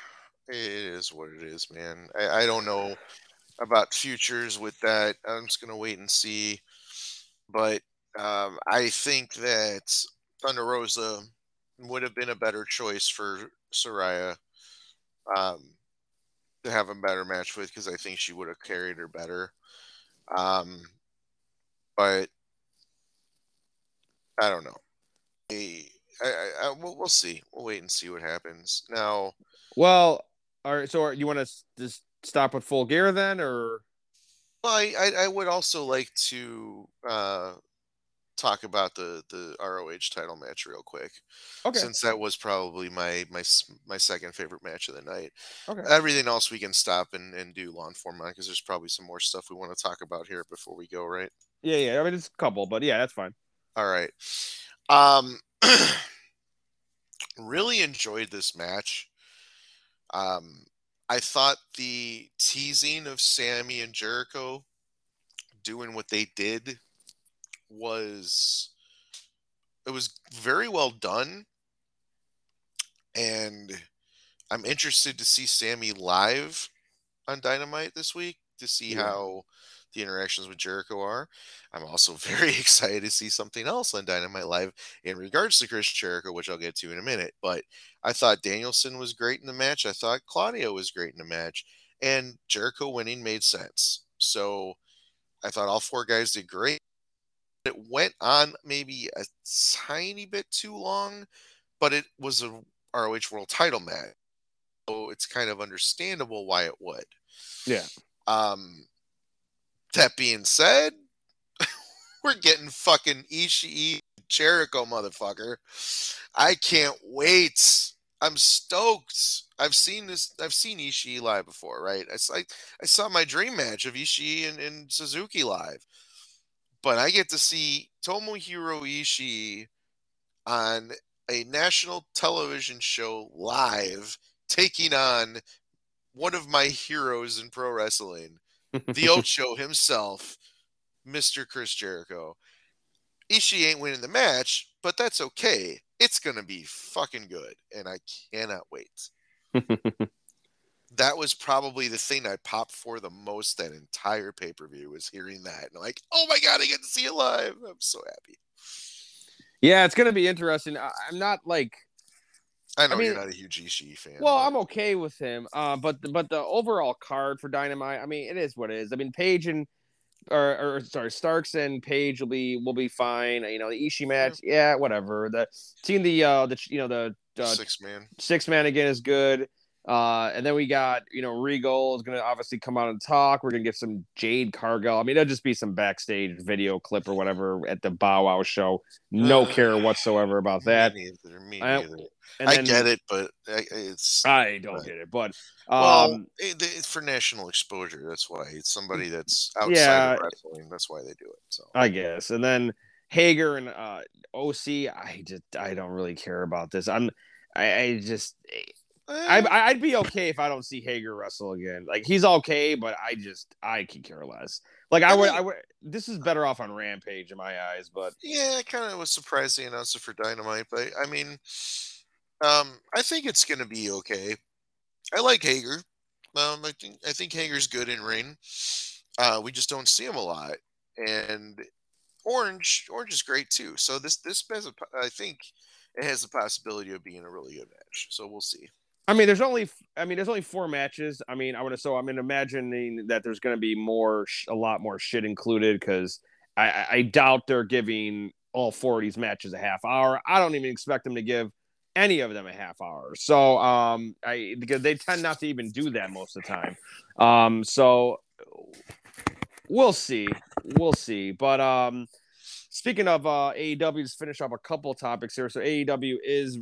it is what it is, man. I, I don't know about futures with that. I'm just going to wait and see. But um, I think that Thunder Rosa would have been a better choice for Saraya um, to have a better match with because I think she would have carried her better. Um, but I don't know. I, I, I we'll, we'll, see. We'll wait and see what happens. Now, well, all right. So, are, you want to just stop with full gear then, or? Well, I, I, I would also like to uh, talk about the the ROH title match real quick. Okay. Since that was probably my my my second favorite match of the night. Okay. Everything else we can stop and, and do long form on because there's probably some more stuff we want to talk about here before we go, right? Yeah, yeah. I mean, it's a couple, but yeah, that's fine. All right. Um really enjoyed this match. Um I thought the teasing of Sammy and Jericho doing what they did was it was very well done and I'm interested to see Sammy live on Dynamite this week to see Yeah. how the interactions with Jericho are. I'm also very excited to see something else on Dynamite Live in regards to Chris Jericho, which I'll get to in a minute. But I thought Danielson was great in the match. I thought Claudio was great in the match. And Jericho winning made sense. So I thought all four guys did great. It went on maybe a tiny bit too long, but it was a ROH World Title match, so it's kind of understandable why it would. Yeah. Um, that being said, we're getting fucking Ishii Jericho, motherfucker. I can't wait. I'm stoked. I've seen this. I've seen Ishii live before, right? I saw, I saw my dream match of Ishii and, and Suzuki live, but I get to see Tomohiro Ishii on a national television show live, taking on one of my heroes in pro wrestling, the Ocho himself, Mr. Chris Jericho. Ishii ain't winning the match, but that's okay. It's gonna be fucking good, and I cannot wait. That was probably the thing I popped for the most that entire pay per view was hearing that. And like, oh my god, I get to see it live. I'm so happy. yeah, it's gonna be interesting. I, I'm not like I know I mean- you're not a huge Ishii fan. Well, but- I'm okay with him. Uh, but but the overall card for Dynamite, I mean, it is what it is. I mean, Page and or, or sorry, Starks and Page will be will be fine. You know, the Ishii match, yeah, whatever. The seeing the uh the you know the uh, six man. six man again is good. Uh, and then we got you know Regal is gonna obviously come out and talk. We're gonna get some Jade Cargill. I mean, it'll just be some backstage video clip or whatever at the Bow Wow show. No Uh, care whatsoever about that. Me neither. Me I- neither. I then, get it, but I, it's I don't Right. get it, but well um, it, it's for national exposure. That's why it's somebody that's outside Yeah. of wrestling. That's why they do it. So I guess. And then Hager and uh OC, I just I don't really care about this. I'm I, I just I Eh, I'd be okay if I don't see Hager wrestle again. Like he's okay, but I just I could care less. Like I I would mean- I would this is better off on Rampage in my eyes, but yeah, I kind of was surprised they announced it for Dynamite, but I mean, um, I think it's gonna be okay. I like Hager. Um, I think I think Hager's good in ring. Uh, we just don't see him a lot, and Orange Orange is great too. So this this has a, I think it has the possibility of being a really good match. So we'll see. I mean, there's only, I mean, there's only four matches. I mean, I want to, so I'm imagining that there's going to be more, a lot more shit included because I, I, doubt they're giving all four of these matches a half hour. I don't even expect them to give any of them a half hour. So, um, I because they tend not to even do that most of the time. Um, so we'll see, we'll see. But um, speaking of uh, AEW, just finish off a couple topics here. So AEW is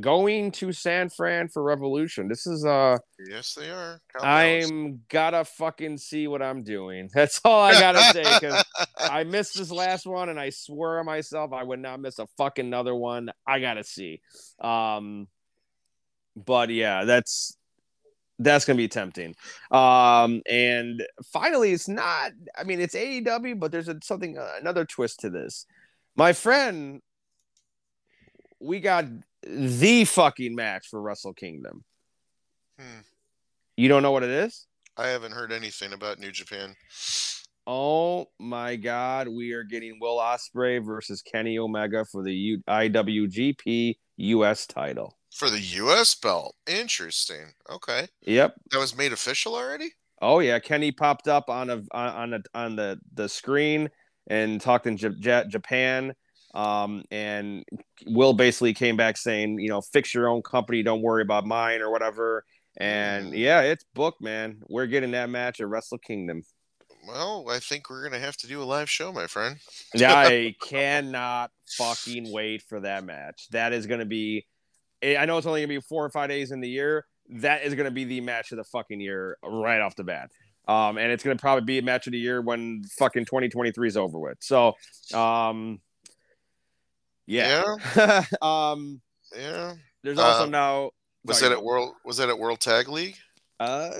going to San Fran for Revolution. This is uh Yes, they are. I'm gotta fucking see what I'm doing. That's all I gotta say because I missed this last one and I swear on myself I would not miss a fucking another one. I gotta see. Um but yeah, that's that's gonna be tempting. Um and finally it's not I mean it's AEW, but there's a, something uh, another twist to this. My friend we got the fucking match for Wrestle Kingdom. Hmm. You don't know what it is? I haven't heard anything about New Japan. Oh my God, we are getting Will Ospreay versus Kenny Omega for the U- IWGP US title. For the U.S. belt. Interesting. Okay. Yep. That was made official already? Oh yeah, Kenny popped up on a on a, on the the screen and talked in J- Japan. Um, and Will basically came back saying, you know, fix your own company, don't worry about mine or whatever. And yeah, it's booked, man. We're getting that match at Wrestle Kingdom. Well, I think we're gonna have to do a live show, my friend. yeah, I cannot fucking wait for that match. That is going to be. I know it's only going to be four or five days in the year. That is going to be the match of the fucking year right off the bat. Um, and it's going to probably be a match of the year when fucking 2023 is over with. So, um, yeah. Yeah. um, Yeah. there's also Um, now. Was sorry, that at World? Was that at World Tag League? Uh,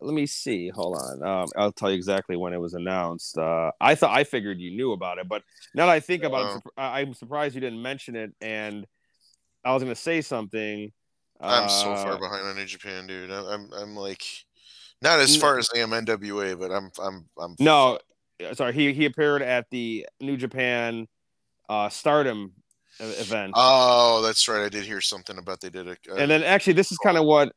let me see. Hold on. Um, I'll tell you exactly when it was announced. Uh, I thought I figured you knew about it, but now that I think about it, I'm, surp- I- I'm surprised you didn't mention it. And I was going to say something. I'm so Uh, far behind on New Japan, dude. I'm, I'm, I'm like, not as far as I am NWA, but I'm, I'm, I'm. No, sorry. He he appeared at the New Japan uh, Stardom event. Oh, that's right. I did hear something about they did a. a and then actually this is kind of what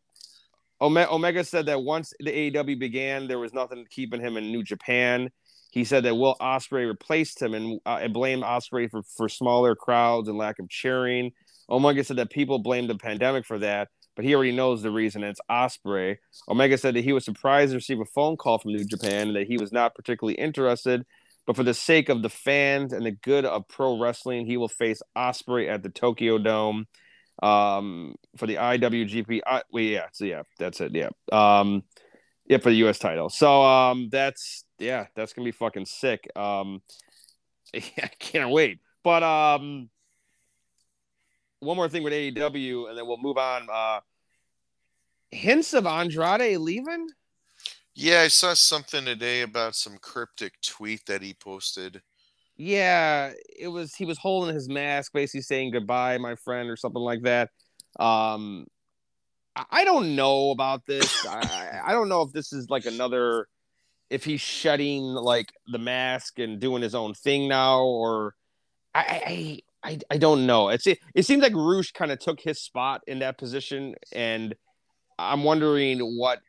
omega said that once the aew began there was nothing keeping him in new japan he said that will ospreay replaced him and, uh, and blamed ospreay for, for smaller crowds and lack of cheering omega said that people blamed the pandemic for that but he already knows the reason it's ospreay omega said that he was surprised to receive a phone call from new japan and that he was not particularly interested but for the sake of the fans and the good of pro wrestling he will face ospreay at the tokyo dome um for the IWGP. I, well, yeah, so yeah, that's it. Yeah, um, yeah, for the U.S. title. So um, that's yeah, that's gonna be fucking sick. Um, yeah, I can't wait. But um, one more thing with AEW, and then we'll move on. Uh, hints of Andrade leaving. Yeah, I saw something today about some cryptic tweet that he posted. Yeah, it was he was holding his mask, basically saying goodbye, my friend, or something like that. Um, I, don't know about this. I, I I don't know if this is like another, if he's shedding like the mask and doing his own thing now, or I I I, I don't know. It's it, it seems like Rush kind of took his spot in that position, and I'm wondering what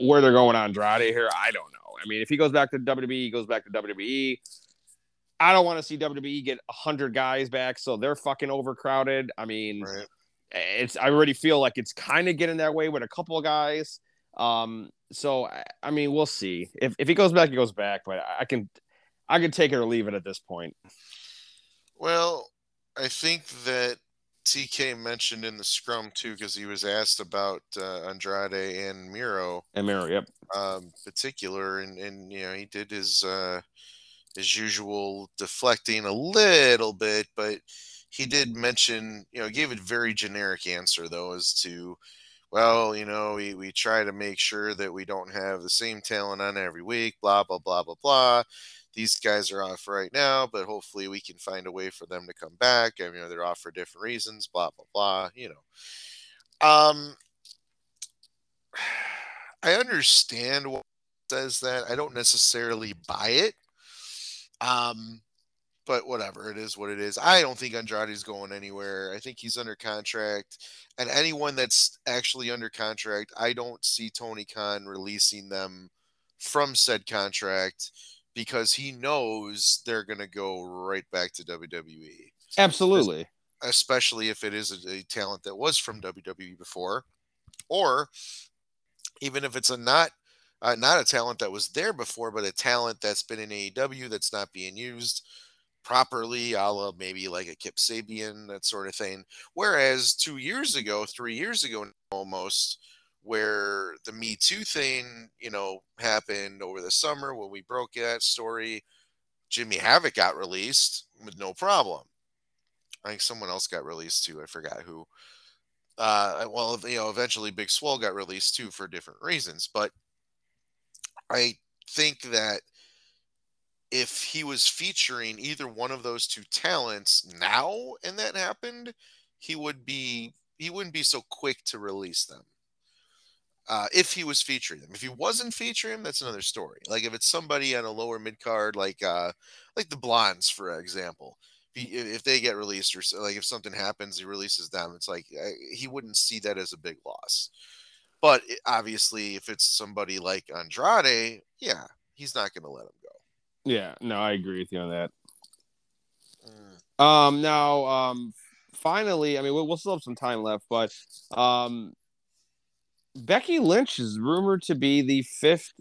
where they're going on Andrade here. I don't know. I mean, if he goes back to WWE, he goes back to WWE. I don't want to see WWE get hundred guys back, so they're fucking overcrowded. I mean, Right. it's I already feel like it's kind of getting that way with a couple of guys. Um, so I, I mean, we'll see. If if he goes back, he goes back. But I can I can take it or leave it at this point. Well, I think that TK mentioned in the scrum too, because he was asked about uh, Andrade and Miro. And Miro, yep. um, particular, and and you know he did his uh, his usual deflecting a little bit, but he did mention you know gave a very generic answer though as to well you know we, we try to make sure that we don't have the same talent on every week blah blah blah blah blah these guys are off right now but hopefully we can find a way for them to come back i mean they're off for different reasons blah blah blah you know um I understand what says that. I don't necessarily buy it. Um, but whatever, it is what it is. I don't think Andrade's going anywhere. I think he's under contract. And anyone that's actually under contract, I don't see Tony Khan releasing them from said contract because he knows they're going to go right back to WWE Absolutely. especially if it is a, a talent that was from WWE before, or even if it's a not uh, not a talent that was there before, but a talent that's been in AEW that's not being used properly, a la maybe like a Kip Sabian, that sort of thing. Whereas two years ago, three years ago almost, where the Me Too thing, you know, happened over the summer when we broke that story, Jimmy Havoc got released with no problem. I think someone else got released too. I forgot who. Uh, well, you know, eventually Big Swole got released too for different reasons. But I think that if he was featuring either one of those two talents now and that happened, he would be he wouldn't be so quick to release them. Uh, if he was featuring them, if he wasn't featuring them, that's another story. Like if it's somebody on a lower mid card, like uh, like the Blondes, for example, if, he, if they get released or like if something happens, he releases them. It's like uh, he wouldn't see that as a big loss. But it, obviously, if it's somebody like Andrade, yeah, he's not going to let him go. Yeah, no, I agree with you on that. Mm. Um, now, um, finally, I mean, we'll, we'll still have some time left, but um, Becky Lynch is rumored to be the fifth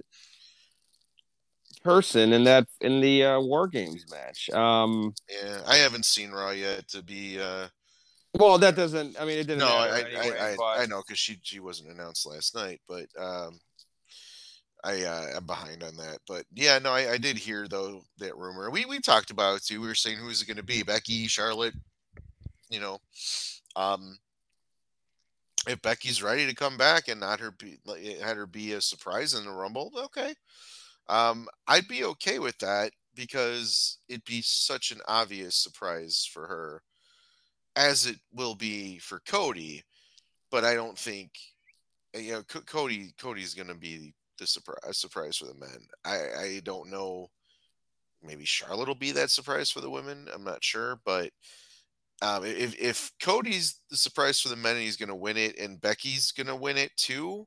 person in that in the uh, War Games match. Um, yeah, I haven't seen Raw yet to be. Uh, well, that doesn't. I mean, it didn't. no, I anyway, I, I, but... I know because she she wasn't announced last night, but um, I uh, I'm behind on that. But yeah, no, I, I did hear though that rumor. We we talked about it too. We were saying who's it going to be? Becky, Charlotte. You know, um, if Becky's ready to come back and not her be had her be a surprise in the Rumble, okay. Um, I'd be okay with that because it'd be such an obvious surprise for her, as it will be for Cody. But I don't think, uh, you know, C- Cody Cody's going to be the surprise surprise for the men. I I don't know. Maybe Charlotte will be that surprise for the women. I'm not sure, but um, if if Cody's the surprise for the men and he's going to win it, and Becky's going to win it too,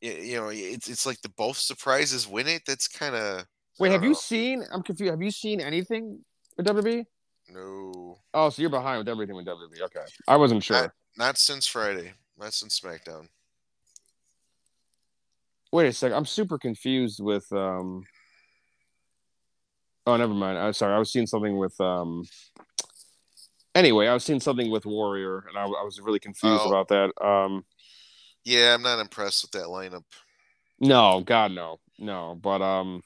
you know, it's it's like the both surprises win it. That's kind of. Wait, have know. you seen? I'm confused. Have you seen anything with WWE? No. Oh, so you're behind with everything with WWE. Okay, I wasn't sure. Not, not since Friday. Not since SmackDown. Wait a sec. I'm super confused with. um Oh, never mind. I'm sorry. I was seeing something with. um Anyway, I was seeing something with Warrior, and I, I was really confused oh. about that. Um yeah, I'm not impressed with that lineup. No, God, no, no. But um,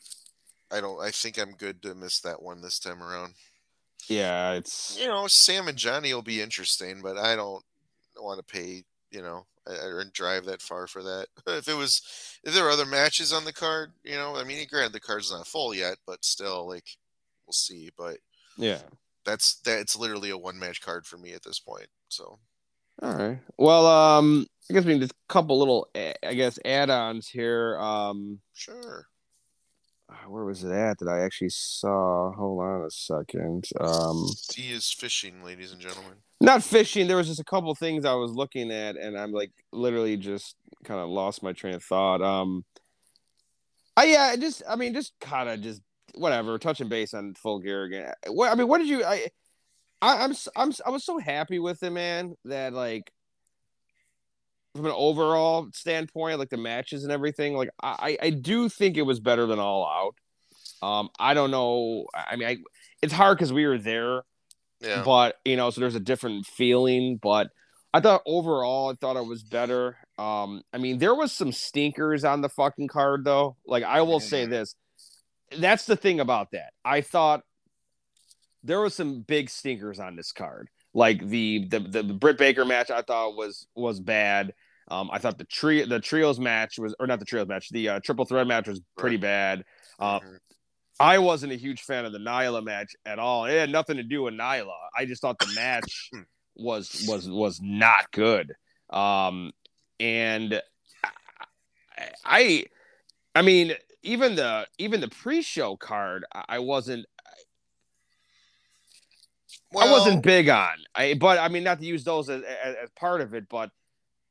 I don't. I think I'm good to miss that one this time around. Yeah, it's you know Sam and Johnny will be interesting, but I don't want to pay you know or drive that far for that. if it was, if there are other matches on the card, you know, I mean, granted the card's not full yet, but still, like, we'll see. But yeah, that's that's literally a one match card for me at this point. So all right. Well, um, I guess we need a couple little, I guess, add-ons here. Um, sure. Uh, where was it at that I actually saw? Hold on a second. Um, he is fishing, ladies and gentlemen. Not fishing. There was just a couple things I was looking at, and I'm like literally just kind of lost my train of thought. Um, I yeah, just I mean, just kind of just whatever, touching base on full gear again. What I mean, what did you? I I, I'm I'm I was so happy with him, man. That like from an overall standpoint, like the matches and everything, like I I do think it was better than All Out. Um, I don't know. I mean, I it's hard because we were there, yeah. But you know, so there's a different feeling. But I thought overall, I thought it was better. Um, I mean, there was some stinkers on the fucking card though. Like I will say mm-hmm. this, that's the thing about that. I thought there was some big stinkers on this card. Like the the the, the Britt Baker match, I thought was was bad. Um, I thought the tree the trios match was, or not the trios match, the uh, triple threat match was pretty bad. Uh, mm-hmm. I wasn't a huge fan of the Nyla match at all. It had nothing to do with Nyla. I just thought the match was was was not good. Um, and I, I mean, even the even the pre-show card, I wasn't well, I wasn't big on. I but I mean not to use those as, as, as part of it, but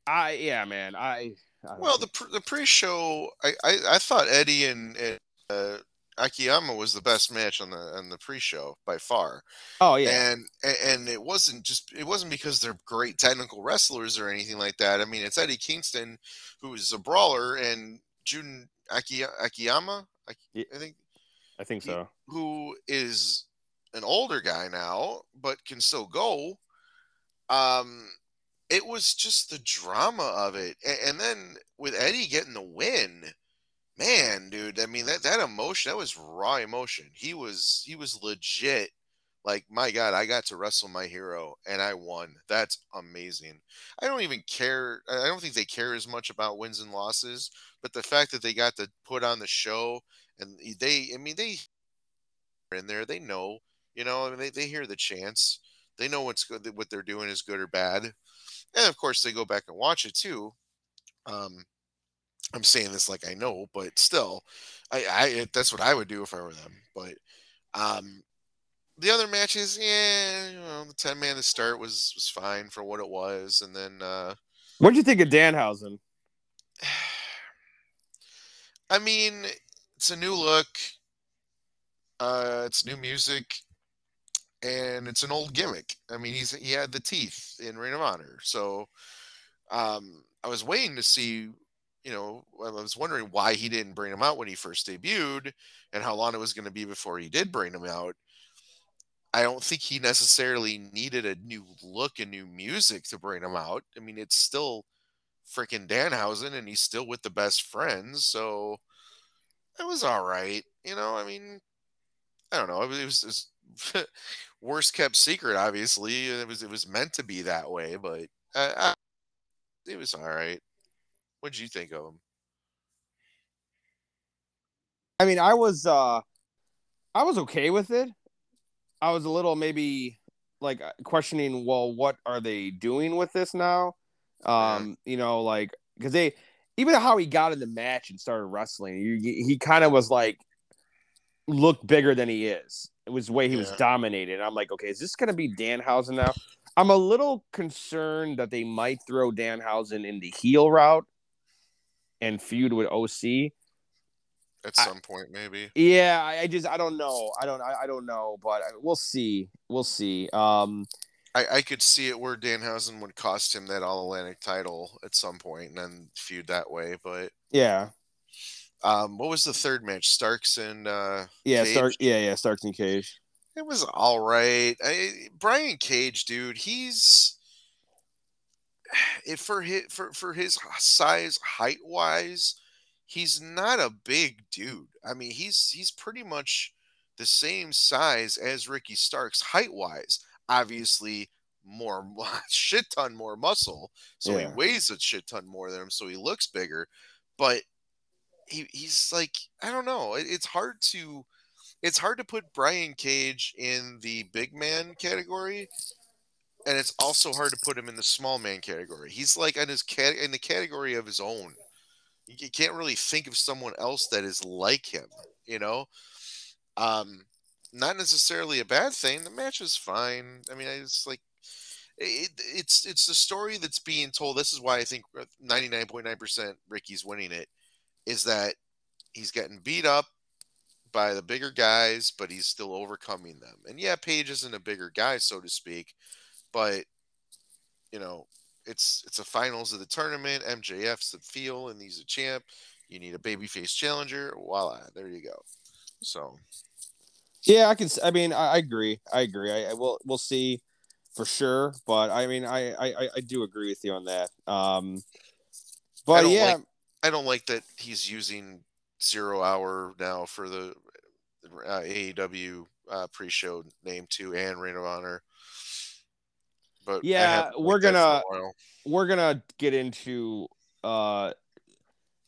I yeah, man. I, I well the the pre-show, I, I, I thought Eddie and, and uh, Akiyama was the best match on the on the pre-show by far. Oh yeah, and and it wasn't just it wasn't because they're great technical wrestlers or anything like that. I mean, it's Eddie Kingston who is a brawler and Jun Aki, Akiyama. I, I think. I think so. Who is an older guy now, but can still go. Um, it was just the drama of it, and, and then with Eddie getting the win, man, dude. I mean that that emotion, that was raw emotion. He was he was legit. Like my God, I got to wrestle my hero and I won. That's amazing. I don't even care. I don't think they care as much about wins and losses, but the fact that they got to put on the show and they, I mean, they are in there, they know you know, I mean, they, they hear the chants. They know what's good, what they're doing is good or bad. And of course, they go back and watch it too. Um, I'm saying this like I know, but still, I, I that's what I would do if I were them. But um, the other matches, yeah, you know, the ten man to start was was fine for what it was, and then uh, what do you think of Danhausen? I mean, it's a new look. Uh, it's new music and it's an old gimmick. I mean, he's he had the teeth in Ring of Honor, so um, I was waiting to see you know, I was wondering why he didn't bring him out when he first debuted and how long it was going to be before he did bring him out. I don't think he necessarily needed a new look and new music to bring him out. I mean, it's still freaking Danhausen and he's still with the best friends. So it was all right. You know, I mean, I don't know. It was, it was, worst kept secret, obviously. It was, it was meant to be that way, but I, I, it was all right. What did you think of him? I mean, I was, uh, I was okay with it. I was a little maybe like questioning, well, what are they doing with this now? Um, you know, like because they even how he got in the match and started wrestling, he, he kind of was like looked bigger than he is. It was the way he yeah. was dominated. I'm like, okay, is this gonna be Danhausen now? I'm a little concerned that they might throw Danhausen in the heel route and feud with OC. At some I, point, maybe. Yeah, I, just I don't know. I don't I, I don't know, but we'll see. We'll see. Um, I, I could see it where Danhausen would cost him that All Atlantic title at some point and then feud that way. But yeah, um, what was the third match? Starks and uh, yeah, Stark. Yeah, yeah, Starks and Cage. It was all right. I, Brian Cage, dude, he's it for his for for his size, height wise, he's not a big dude. I mean, he's he's pretty much the same size as Ricky Starks height wise obviously more shit ton more muscle, so yeah. he weighs a shit ton more than him, so he looks bigger. But he he's like I don't know. It, it's hard to it's hard to put Brian Cage in the big man category, and it's also hard to put him in the small man category. He's like in his cat in the category of his own. You can't really think of someone else that is like him, you know. Um, not necessarily a bad thing. The match is fine. I mean, it's like it, it's it's the story that's being told. This is why I think 99.9% Ricky's winning it is that he's getting beat up by the bigger guys, but he's still overcoming them. And yeah, Page isn't a bigger guy, so to speak, but you know, it's it's a finals of the tournament. MJF's the feel, and he's a champ. You need a babyface challenger. Voila, there you go. So yeah, I can. I mean, I, I agree. I agree. I, I will. We'll see for sure. But I mean, I, I I do agree with you on that. Um, but yeah, like, I don't like that he's using zero hour now for the uh, AEW uh, pre-show name too, and Ring of Honor. But yeah, we're gonna we're gonna get into uh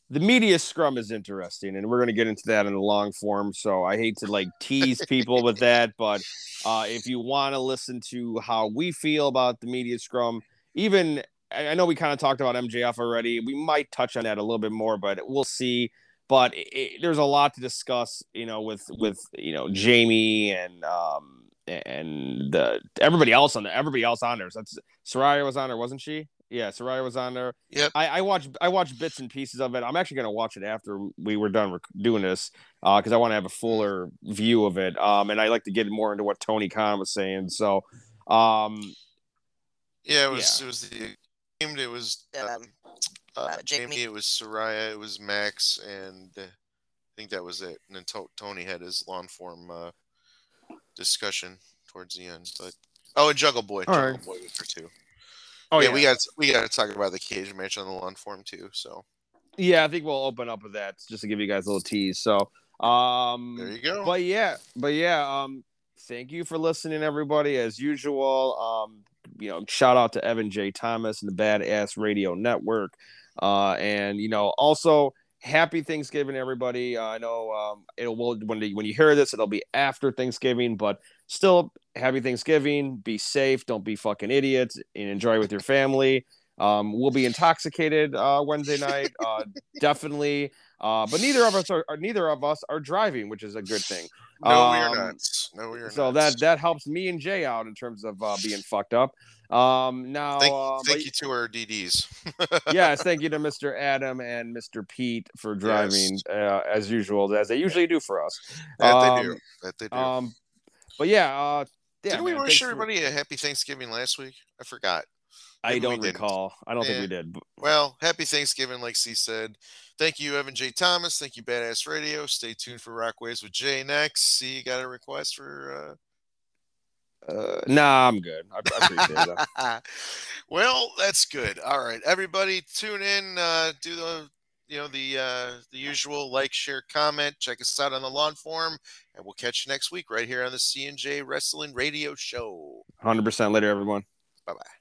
the media scrum is interesting and we're going to get into that in the long form so i hate to like tease people with that but uh, if you want to listen to how we feel about the media scrum even i know we kind of talked about mjf already we might touch on that a little bit more but we'll see but it, it, there's a lot to discuss you know with with you know jamie and um and the everybody else on there everybody else on there so that's Saraya was on there wasn't she yeah, Saraya was on there. Yep. I, I watched I watched bits and pieces of it. I'm actually gonna watch it after we were done doing this because uh, I want to have a fuller view of it. Um, and I like to get more into what Tony Khan was saying. So, um, yeah, it was yeah. it was the it was um, uh, Jamie. It was Saraya. It was Max, and uh, I think that was it. And then to- Tony had his long form uh, discussion towards the end. But oh, and Jungle Boy, All Jungle right. Boy was there too. Oh yeah, yeah. we got we got to talk about the cage match on the lawn form too. So yeah, I think we'll open up with that just to give you guys a little tease. So um, there you go. But yeah, but yeah, um, thank you for listening, everybody. As usual, um, you know, shout out to Evan J. Thomas and the Badass Radio Network, uh, and you know, also happy Thanksgiving, everybody. Uh, I know um, it will when the, when you hear this, it'll be after Thanksgiving, but still, happy Thanksgiving. Be safe. Don't be fucking idiots, and enjoy with your family. Um, we'll be intoxicated uh, Wednesday night, uh, definitely. Uh, but neither of us are, neither of us are driving, which is a good thing. No, um, we are um, not. No, we are so not. that that helps me and Jay out in terms of uh, being fucked up. Um, now, thank, uh, thank but, you to our DDs. yes, thank you to Mr. Adam and Mr. Pete for driving yes. uh, as usual, as they usually do for us. That um, they do. That they do. Um, but yeah, uh, yeah, didn't we wish everybody a happy Thanksgiving last week? I forgot. I don't didn't. recall. I don't think we did. Well, happy Thanksgiving, like C said. Thank you, Evan J. Thomas. Thank you, Badass Radio. Stay tuned for Rockways with Jay next. See, you got a request for. Uh, nah, I'm good. I, I appreciate it. Uh... well, that's good. All right, everybody, tune in. Uh, do the you know the uh, the usual like, share, comment. Check us out on the lawn forum, and we'll catch you next week right here on the C and J Wrestling Radio Show. 100% later, everyone. Bye bye.